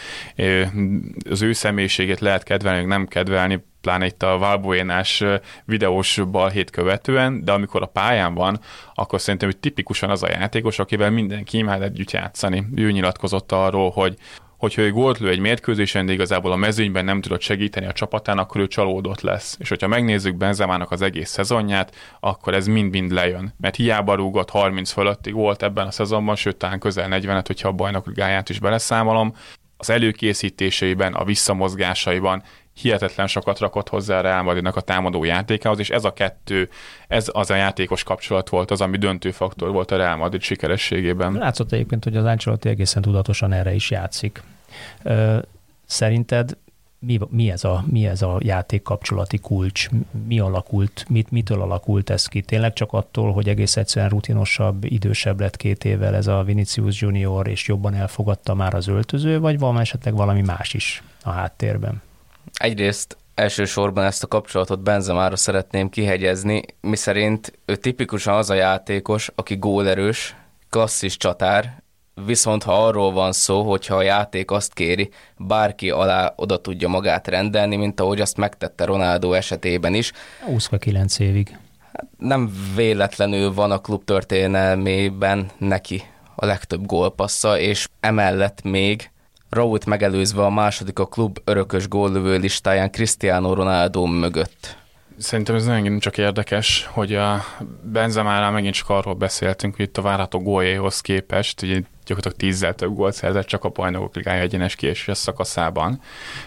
Az ő személyiségét lehet kedvelni, nem kedvelni, pláne itt a Valbuénás videós balhét követően, de amikor a pályán van, akkor szerintem hogy tipikusan az a játékos, akivel mindenki imád együtt játszani. Ő nyilatkozott arról, hogy hogyha ő gólt lő egy mérkőzésen, de igazából a mezőnyben nem tudott segíteni a csapatán, akkor ő csalódott lesz. És hogyha megnézzük Benzemának az egész szezonját, akkor ez mind-mind lejön. Mert hiába rúgott 30 fölöttig volt ebben a szezonban, sőt talán közel 40-et, hogyha a bajnok gáját is beleszámolom. Az előkészítéseiben, a visszamozgásaiban hihetetlen sokat rakott hozzá a Real Madridnak a támadó játékához, és ez a kettő, ez az a játékos kapcsolat volt az, ami döntő faktor volt a Real Madrid sikerességében. Látszott egyébként, hogy az Ancelotti egészen tudatosan erre is játszik. Szerinted mi, mi, ez a, mi ez a játék kapcsolati kulcs, mi alakult, mit, mitől alakult ez ki? Tényleg csak attól, hogy egész egyszerűen rutinosabb, idősebb lett két évvel ez a Vinicius Junior, és jobban elfogadta már az öltöző, vagy van esetleg valami más is a háttérben? Egyrészt elsősorban ezt a kapcsolatot Benzemára szeretném kihegyezni, miszerint ő tipikusan az a játékos, aki gólerős, klasszis csatár, Viszont ha arról van szó, hogyha a játék azt kéri, bárki alá oda tudja magát rendelni, mint ahogy azt megtette Ronaldo esetében is. 29 évig. Hát nem véletlenül van a klub történelmében neki a legtöbb gólpassza, és emellett még Raúlt megelőzve a második a klub örökös góllövő listáján Cristiano Ronaldo mögött. Szerintem ez nagyon csak érdekes, hogy a Benzemára megint csak arról beszéltünk, hogy itt a várható góljaihoz képest, ugye gyakorlatilag tízzel több gólt szerzett csak a bajnokok ligája egyenes kiesés szakaszában.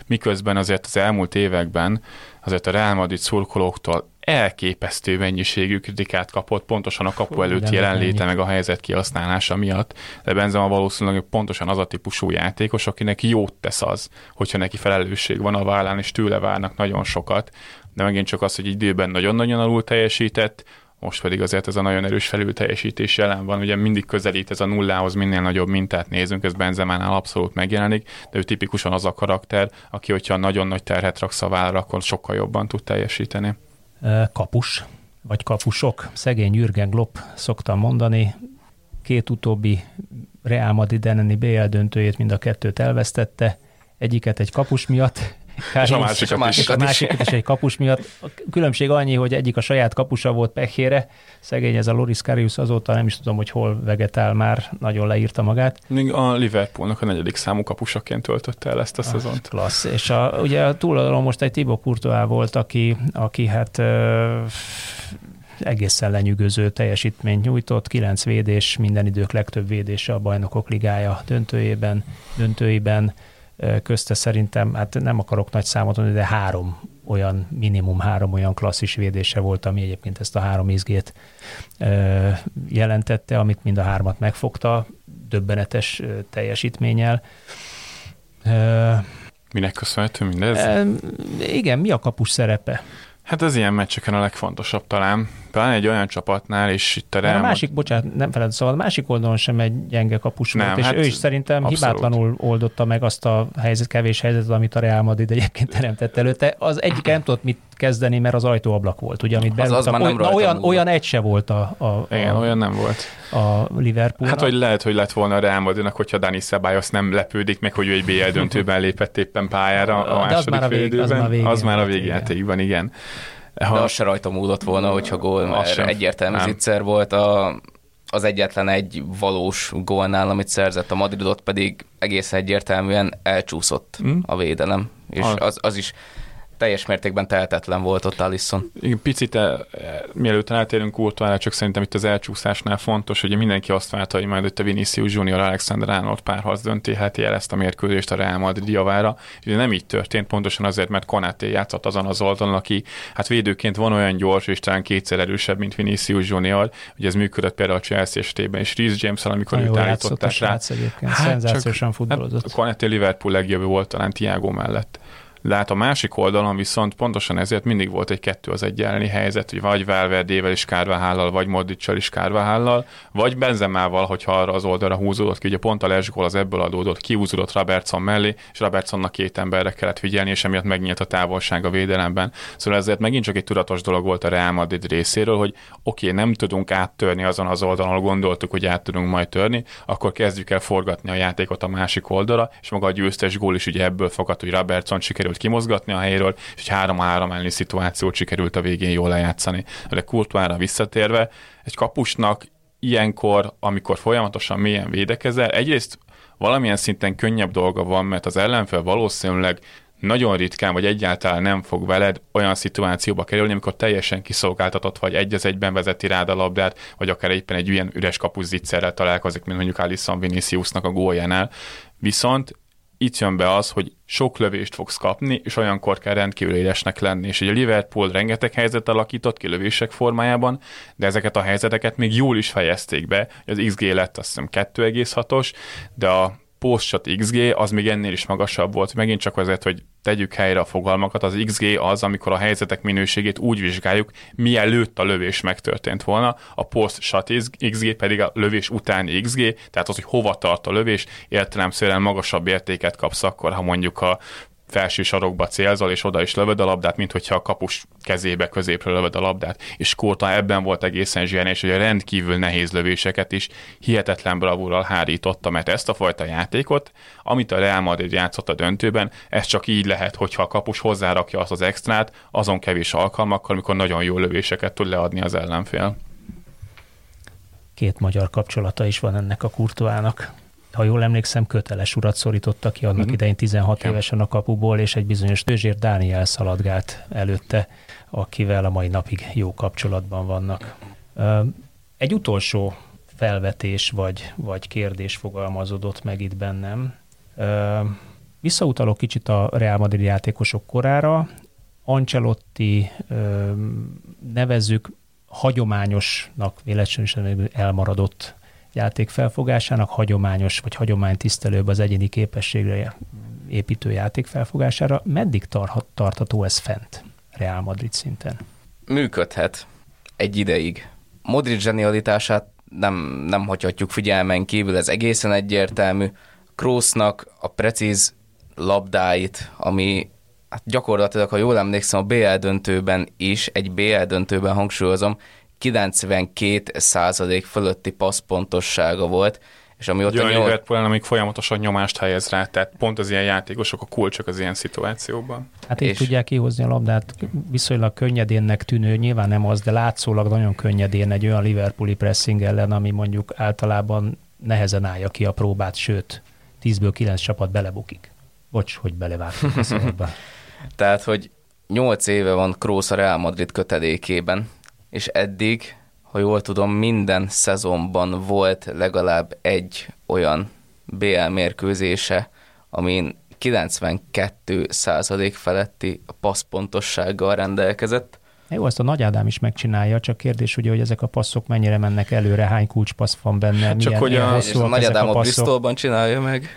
Miközben azért az elmúlt években azért a Real Madrid szurkolóktól elképesztő mennyiségű kritikát kapott, pontosan a kapu előtt jelenléte, meg a helyzet kihasználása miatt. De Benzema valószínűleg pontosan az a típusú játékos, akinek jót tesz az, hogyha neki felelősség van a vállán, és tőle várnak nagyon sokat. De megint csak az, hogy időben nagyon-nagyon alul teljesített, most pedig azért ez a nagyon erős felülteljesítés jelen van, ugye mindig közelít ez a nullához, minél nagyobb mintát nézünk, ez Benzemánál abszolút megjelenik, de ő tipikusan az a karakter, aki, hogyha nagyon nagy terhet raksz a vállalra, akkor sokkal jobban tud teljesíteni. Kapus, vagy kapusok. Szegény Jürgen Klopp szoktam mondani, két utóbbi Real Madrid elleni BL döntőjét mind a kettőt elvesztette, egyiket egy kapus miatt, és a másikat, és a másikat, is. másikat is egy kapus miatt. A különbség annyi, hogy egyik a saját kapusa volt pehére, szegény ez a Loris Karius azóta nem is tudom, hogy hol vegetál már, nagyon leírta magát. Még a Liverpoolnak a negyedik számú kapusaként töltötte el ezt a ah, szezont. Klassz. És a, ugye a túloldalon most egy Thibaut Courtois volt, aki, aki hát ö, egészen lenyűgöző teljesítményt nyújtott, kilenc védés, minden idők legtöbb védése a bajnokok ligája döntőjében, döntőiben közte szerintem, hát nem akarok nagy számot mondani, de három olyan, minimum három olyan klasszis védése volt, ami egyébként ezt a három izgét jelentette, amit mind a hármat megfogta, döbbenetes teljesítménnyel. Minek köszönhető mindez? Igen, mi a kapus szerepe? Hát az ilyen meccseken a legfontosabb talán. Talán egy olyan csapatnál, és itt a, Real... a másik, bocsánat, nem feled, szóval a másik oldalon sem egy gyenge kapus nem, volt, és hát ő is szerintem abszolút. hibátlanul oldotta meg azt a helyzet, kevés helyzetet, amit a Real Madrid egyébként teremtett előtte. Az egyik nem tudott mit kezdeni, mert az ajtóablak volt, ugye, amit az, az már nem olyan, olyan, olyan egy se volt a, a, a, Igen, olyan nem volt. A Liverpool. Hát, hogy lehet, hogy lett volna a Real Madridnak, hogyha Dani Ceballos nem lepődik meg, hogy ő egy BL döntőben lépett éppen pályára a, a második az már a vég, az már a végén, az már a végjátékban, igen. Ha, De az se rajta múlott volna, hogyha gól, mert sem. egyértelmű zicser volt a, az egyetlen egy valós gólnál, amit szerzett a Madridot, pedig egész egyértelműen elcsúszott mm. a védelem. És az, az is teljes mértékben tehetetlen volt ott Alisson. Igen, picit, el, mielőtt eltérünk kultúrára, csak szerintem itt az elcsúszásnál fontos, hogy mindenki azt várta, hogy majd itt a Vinicius Junior Alexander Arnold párharc döntéheti el ezt a mérkőzést a Real Madrid javára. Ugye nem így történt, pontosan azért, mert Konaté játszott azon az oldalon, aki hát védőként van olyan gyors, és talán kétszer erősebb, mint Vinicius Junior. Ugye ez működött például a Chelsea esetében, és Reece james amikor őt állították rá. Hát, Szenzációsan futballozott. Hát, Konaté Liverpool legjobb volt talán Tiago mellett. De hát a másik oldalon viszont pontosan ezért mindig volt egy kettő az egy elleni helyzet, hogy vagy Valverdével is Kárvahállal, vagy Modricsal is Kárvahállal, vagy Benzemával, hogyha arra az oldalra húzódott ki, ugye pont a lesgól az ebből adódott, kiúzódott Robertson mellé, és Robertsonnak két emberre kellett figyelni, és emiatt megnyílt a távolság a védelemben. Szóval ezért megint csak egy tudatos dolog volt a Real Madrid részéről, hogy oké, nem tudunk áttörni azon az oldalon, ahol gondoltuk, hogy át tudunk majd törni, akkor kezdjük el forgatni a játékot a másik oldalra, és maga a győztes gól is ugye ebből fogad, hogy Robertson sikerült sikerült kimozgatni a helyről, és egy 3-3 elleni szituációt sikerült a végén jól lejátszani. De Courtoisra visszatérve, egy kapusnak ilyenkor, amikor folyamatosan mélyen védekezel, egyrészt valamilyen szinten könnyebb dolga van, mert az ellenfél valószínűleg nagyon ritkán, vagy egyáltalán nem fog veled olyan szituációba kerülni, amikor teljesen kiszolgáltatott vagy, egy az egyben vezeti rád a labdát, vagy akár éppen egy ilyen üres kapuszicserrel találkozik, mint mondjuk Alisson Viniciusnak a góljánál. Viszont itt jön be az, hogy sok lövést fogsz kapni, és olyankor kell rendkívül élesnek lenni. És ugye Liverpool rengeteg helyzet alakított ki lövések formájában, de ezeket a helyzeteket még jól is fejezték be. Az XG lett azt hiszem 2,6-os, de a postshot XG az még ennél is magasabb volt. Megint csak azért, hogy tegyük helyre a fogalmakat, az XG az, amikor a helyzetek minőségét úgy vizsgáljuk, mielőtt a lövés megtörtént volna, a post-shot XG pedig a lövés utáni XG, tehát az, hogy hova tart a lövés, értelemszerűen magasabb értéket kapsz akkor, ha mondjuk a felső sarokba célzol, és oda is lövöd a labdát, mint hogyha a kapus kezébe középről lövöd a labdát. És Kóta ebben volt egészen zseniális, hogy a rendkívül nehéz lövéseket is hihetetlen bravúrral hárította, mert ezt a fajta játékot, amit a Real Madrid játszott a döntőben, ez csak így lehet, hogyha a kapus hozzárakja azt az extrát, azon kevés alkalmakkal, amikor nagyon jó lövéseket tud leadni az ellenfél. Két magyar kapcsolata is van ennek a kurtuának ha jól emlékszem, köteles urat szorította ki annak mm-hmm. idején 16 ja. évesen a kapuból, és egy bizonyos Tőzsér Dániel szaladgált előtte, akivel a mai napig jó kapcsolatban vannak. Egy utolsó felvetés vagy, vagy kérdés fogalmazódott meg itt bennem. Visszautalok kicsit a Real Madrid játékosok korára. Ancelotti nevezzük hagyományosnak, véletlenül elmaradott játék felfogásának hagyományos vagy hagyománytisztelőbb az egyéni képességre építő játék felfogására. Meddig tarhat, tartható ez fent Real Madrid szinten? Működhet egy ideig. Modric zsenialitását nem, nem hagyhatjuk figyelmen kívül, ez egészen egyértelmű. Kroosnak a precíz labdáit, ami hát gyakorlatilag, ha jól emlékszem, a BL döntőben is, egy BL döntőben hangsúlyozom, 92 százalék fölötti passzpontossága volt, és ami ott Olyan nyol... Liverpool, amik folyamatosan nyomást helyez rá, tehát pont az ilyen játékosok a kulcsok az ilyen szituációban. Hát így és... tudják kihozni a labdát, viszonylag könnyedénnek tűnő, nyilván nem az, de látszólag nagyon könnyedén egy olyan Liverpooli pressing ellen, ami mondjuk általában nehezen állja ki a próbát, sőt, 10-ből 9 csapat belebukik. Bocs, hogy belevágtunk a Tehát, hogy 8 éve van Kroos a Real Madrid kötelékében, és eddig, ha jól tudom, minden szezonban volt legalább egy olyan BL mérkőzése, amin 92 százalék feletti passzpontossággal rendelkezett. Jó, azt a Nagy Ádám is megcsinálja, csak kérdés ugye, hogy ezek a passzok mennyire mennek előre, hány kulcspassz van benne, milyen, csak hogy a, és a Nagy Ádám a, a Bristolban csinálja meg.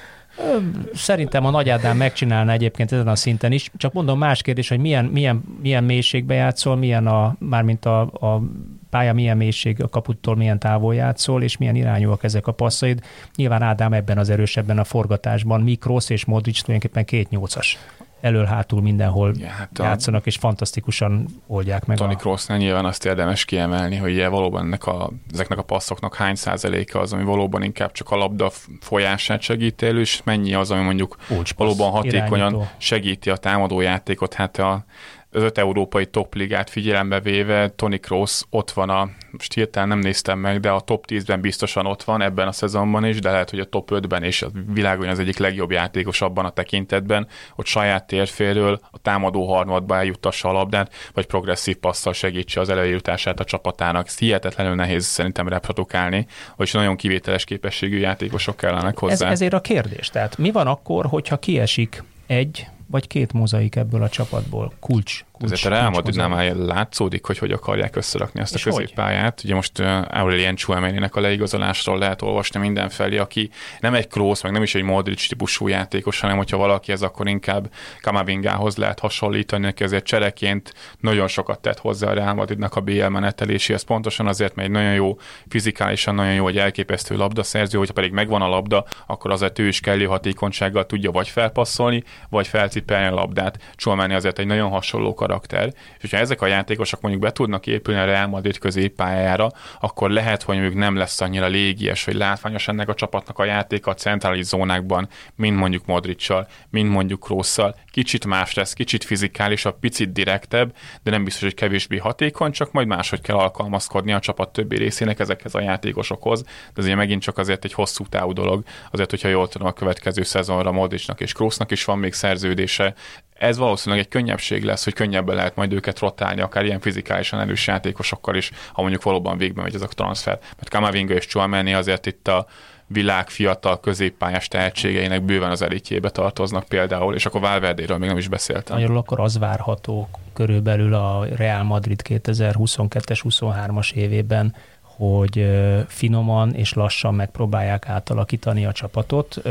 Szerintem a Nagy Ádám megcsinálna egyébként ezen a szinten is, csak mondom más kérdés, hogy milyen, milyen, milyen mélységbe játszol, milyen a, mármint a, a pálya milyen mélység a kaputtól milyen távol játszol, és milyen irányúak ezek a passzaid. Nyilván Ádám ebben az erősebben a forgatásban, Mikrosz és Modric tulajdonképpen két nyolcas elől-hátul mindenhol ja, hát a játszanak, és fantasztikusan oldják meg. Tony a... Crossnál nyilván azt érdemes kiemelni, hogy ugye valóban ennek a, ezeknek a passzoknak hány százaléka az, ami valóban inkább csak a labda folyását segíti elő, és mennyi az, ami mondjuk Kulcs, valóban hatékonyan irányító. segíti a támadójátékot. Hát a az öt európai topligát figyelembe véve Tony Kroos ott van a, most hirtelen nem néztem meg, de a top 10-ben biztosan ott van ebben a szezonban is, de lehet, hogy a top 5-ben és a világon az egyik legjobb játékos abban a tekintetben, hogy saját térféről a támadó harmadba eljuttassa a labdát, vagy progresszív passzal segítse az előjutását a csapatának. Ez hihetetlenül nehéz szerintem reprodukálni, vagyis nagyon kivételes képességű játékosok kellenek hozzá. Ez, ezért a kérdés. Tehát mi van akkor, hogyha kiesik egy vagy két mozaik ebből a csapatból. Kulcs. kulcs Ezért a Real Madridnál látszódik, hogy hogy akarják összerakni ezt És a középpályát. Hogy? Ugye most uh, Aurelien Chouameni-nek a leigazolásról lehet olvasni mindenfelé, aki nem egy Kroos, meg nem is egy Modric típusú játékos, hanem hogyha valaki ez, akkor inkább Kamavingához lehet hasonlítani, neki ezért csereként nagyon sokat tett hozzá a Real Madridnak a BL meneteléséhez, pontosan azért, mert egy nagyon jó, fizikálisan nagyon jó, egy elképesztő labdaszerző, hogyha pedig megvan a labda, akkor azért ő is kellő hatékonysággal tudja vagy felpasszolni, vagy felcipelni cipelni a labdát. Csolmáni azért egy nagyon hasonló karakter, és hogyha ezek a játékosok mondjuk be tudnak épülni a Real Madrid középpályára, akkor lehet, hogy mondjuk nem lesz annyira légies, hogy látványos ennek a csapatnak a játéka a centrális zónákban, mint mondjuk Modricsal, mint mondjuk Krosszal. Kicsit más lesz, kicsit fizikálisabb, picit direktebb, de nem biztos, hogy kevésbé hatékony, csak majd máshogy kell alkalmazkodni a csapat többi részének ezekhez a játékosokhoz. De azért megint csak azért egy hosszú távú dolog, azért, hogyha jól tudom, a következő szezonra Modricsnak és Krosznak is van még szerződés működése, ez valószínűleg egy könnyebbség lesz, hogy könnyebben lehet majd őket rotálni, akár ilyen fizikálisan erős játékosokkal is, ha mondjuk valóban végbe megy ez a transfer. Mert Kamavinga és Chouameni azért itt a világ fiatal középpályás tehetségeinek bőven az elitjébe tartoznak például, és akkor Valverdéről még nem is beszéltem. Magyarul akkor az várható körülbelül a Real Madrid 2022-es, 23-as évében, hogy finoman és lassan megpróbálják átalakítani a csapatot,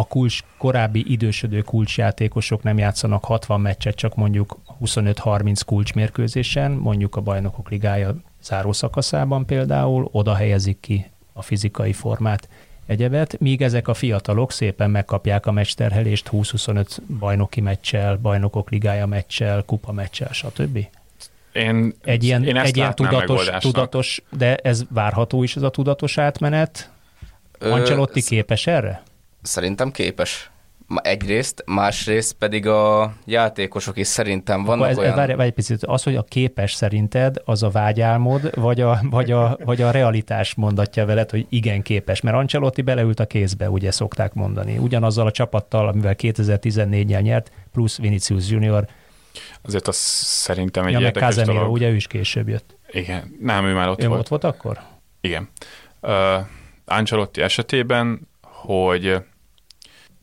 a kulcs, korábbi idősödő kulcsjátékosok nem játszanak 60 meccset, csak mondjuk 25-30 kulcsmérkőzésen, mondjuk a bajnokok ligája záró szakaszában például, oda helyezik ki a fizikai formát, egyebet, míg ezek a fiatalok szépen megkapják a meccsterhelést 20-25 bajnoki meccsel, bajnokok ligája meccsel, kupa meccsel, stb. Én, egy ilyen, én ezt egy ilyen tudatos, tudatos, de ez várható is ez a tudatos átmenet? Ancelotti képes erre? Szerintem képes. Egyrészt, másrészt pedig a játékosok is szerintem vannak ez, olyan... Várj, várj egy picit, az, hogy a képes szerinted, az a vágyálmod, vagy a, vagy a, vagy a realitás mondatja veled, hogy igen képes, mert Ancelotti beleült a kézbe, ugye szokták mondani. Ugyanazzal a csapattal, amivel 2014-nyel nyert, plusz Vinicius Junior. Azért az szerintem egy ja, érdekes Casemiro, dolog. ugye ő is később jött. Igen, nem, ő már ott ő volt. ott volt akkor? Igen. Uh, Ancelotti esetében, hogy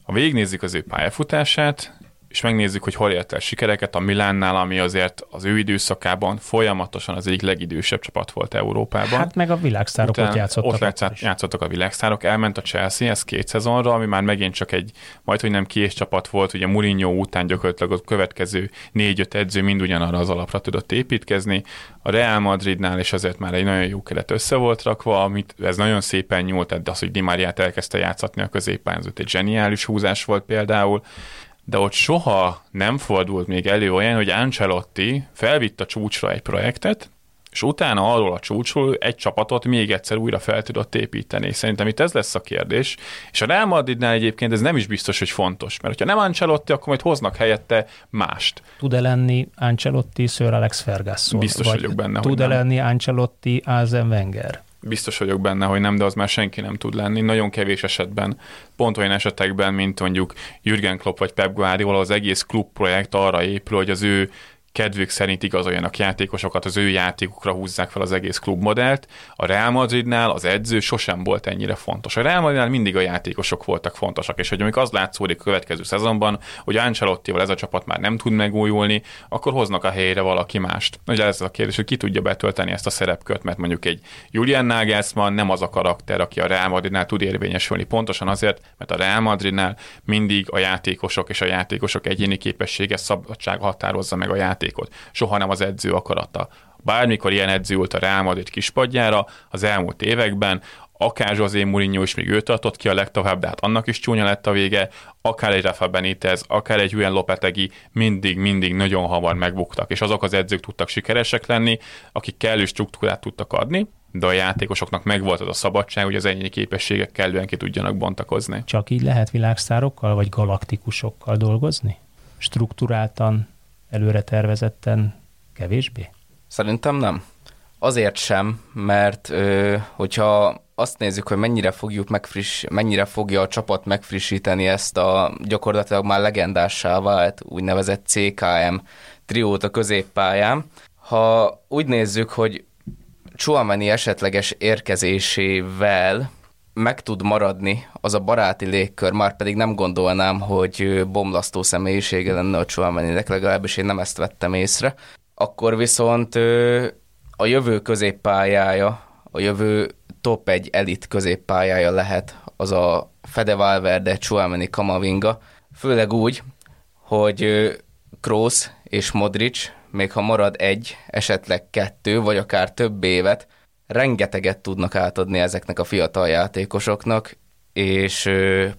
ha végignézzük az ő pályafutását, és megnézzük, hogy hol ért el sikereket a Milánnál, ami azért az ő időszakában folyamatosan az egyik legidősebb csapat volt Európában. Hát meg a világszárok Utána ott játszottak. Ott játszottak, játszottak a világszárok, elment a Chelsea, ez két szezonra, ami már megint csak egy, majd hogy nem kés csapat volt, ugye Mourinho után gyakorlatilag a következő négy-öt edző mind ugyanarra az alapra tudott építkezni. A Real Madridnál is azért már egy nagyon jó keret össze volt rakva, amit ez nagyon szépen nyúlt, de az, hogy Di Mariát elkezdte játszatni a középpályán, egy zseniális húzás volt például de ott soha nem fordult még elő olyan, hogy Ancelotti felvitt a csúcsra egy projektet, és utána arról a csúcsról egy csapatot még egyszer újra fel tudott építeni. Szerintem itt ez lesz a kérdés. És a Real Madridnál egyébként ez nem is biztos, hogy fontos, mert ha nem Ancelotti, akkor majd hoznak helyette mást. Tud-e lenni Ancelotti Sir Alex Ferguson? Biztos vagyok benne, Tud-e lenni Ancelotti Arsene Wenger? Biztos vagyok benne, hogy nem, de az már senki nem tud lenni. Nagyon kevés esetben, pont olyan esetekben, mint mondjuk Jürgen Klopp vagy Pep Guardiola, az egész klubprojekt arra épül, hogy az ő kedvük szerint igazoljanak játékosokat, az ő játékukra húzzák fel az egész klubmodellt. A Real Madridnál az edző sosem volt ennyire fontos. A Real Madridnál mindig a játékosok voltak fontosak, és hogy amikor az látszódik a következő szezonban, hogy Ancelottival ez a csapat már nem tud megújulni, akkor hoznak a helyére valaki mást. Ugye ez a kérdés, hogy ki tudja betölteni ezt a szerepkört, mert mondjuk egy Julian Nagelsmann nem az a karakter, aki a Real Madridnál tud érvényesülni. Pontosan azért, mert a Real Madridnál mindig a játékosok és a játékosok egyéni képessége szabadság határozza meg a játék játékot, soha nem az edző akarata. Bármikor ilyen edző volt a Real Madrid kispadjára az elmúlt években, akár José Mourinho is még ő tartott ki a legtovább, de hát annak is csúnya lett a vége, akár egy Rafa Benitez, akár egy Julian Lopetegi, mindig, mindig nagyon hamar megbuktak, és azok az edzők tudtak sikeresek lenni, akik kellő struktúrát tudtak adni, de a játékosoknak megvolt az a szabadság, hogy az ennyi képességek kellően ki tudjanak bontakozni. Csak így lehet világszárokkal vagy galaktikusokkal dolgozni? Strukturáltan, előre tervezetten kevésbé? Szerintem nem. Azért sem, mert ö, hogyha azt nézzük, hogy mennyire fogjuk megfriss, mennyire fogja a csapat megfrissíteni ezt a gyakorlatilag már legendássá vált úgynevezett CKM triót a középpályán. Ha úgy nézzük, hogy Csuameni esetleges érkezésével meg tud maradni az a baráti légkör, már pedig nem gondolnám, hogy bomlasztó személyisége lenne a Csuameninek, legalábbis én nem ezt vettem észre. Akkor viszont a jövő középpályája, a jövő top egy elit középpályája lehet az a Fede Valverde, Csuameni, Kamavinga, főleg úgy, hogy Kroos és Modric, még ha marad egy, esetleg kettő, vagy akár több évet, rengeteget tudnak átadni ezeknek a fiatal játékosoknak, és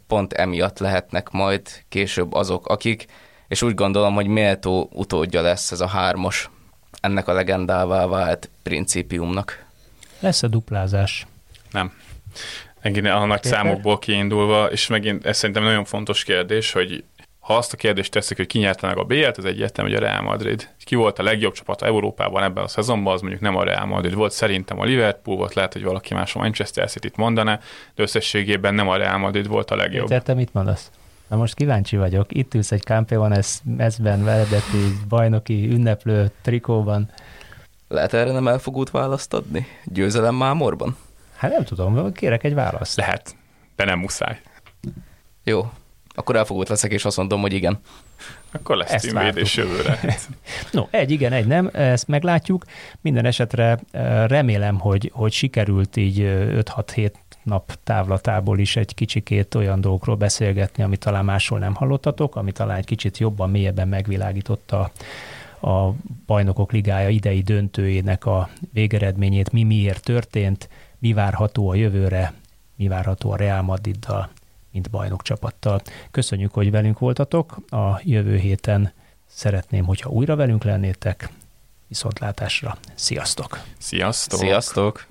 pont emiatt lehetnek majd később azok, akik, és úgy gondolom, hogy méltó utódja lesz ez a hármas ennek a legendává vált principiumnak. Lesz a duplázás? Nem. Megint a nagy számokból kiindulva, és megint ez szerintem nagyon fontos kérdés, hogy ha azt a kérdést teszik, hogy ki nyerte meg a BL-t, az egyértelmű, hogy a Real Madrid. Ki volt a legjobb csapat Európában ebben a szezonban, az mondjuk nem a Real Madrid volt, szerintem a Liverpool volt, lehet, hogy valaki más a Manchester City-t mondaná, de összességében nem a Real Madrid volt a legjobb. Értem, mit mondasz? Na most kíváncsi vagyok. Itt ülsz egy ez mezben, veredeti, bajnoki, ünneplő trikóban. Lehet erre nem elfogult választ adni? Győzelem mámorban? Hát nem tudom, kérek egy választ. Lehet, de nem muszáj. Jó, akkor elfogult leszek, és azt mondom, hogy igen. Akkor lesz és jövőre. no, egy igen, egy nem, ezt meglátjuk. Minden esetre remélem, hogy, hogy sikerült így 5-6 hét nap távlatából is egy kicsikét olyan dolgokról beszélgetni, amit talán máshol nem hallottatok, ami talán egy kicsit jobban, mélyebben megvilágította a bajnokok ligája idei döntőjének a végeredményét, mi miért történt, mi várható a jövőre, mi várható a Real Madriddal, mint bajnok csapattal. Köszönjük, hogy velünk voltatok. A jövő héten szeretném, hogyha újra velünk lennétek. Viszontlátásra. Sziasztok! Sziasztok! Sziasztok!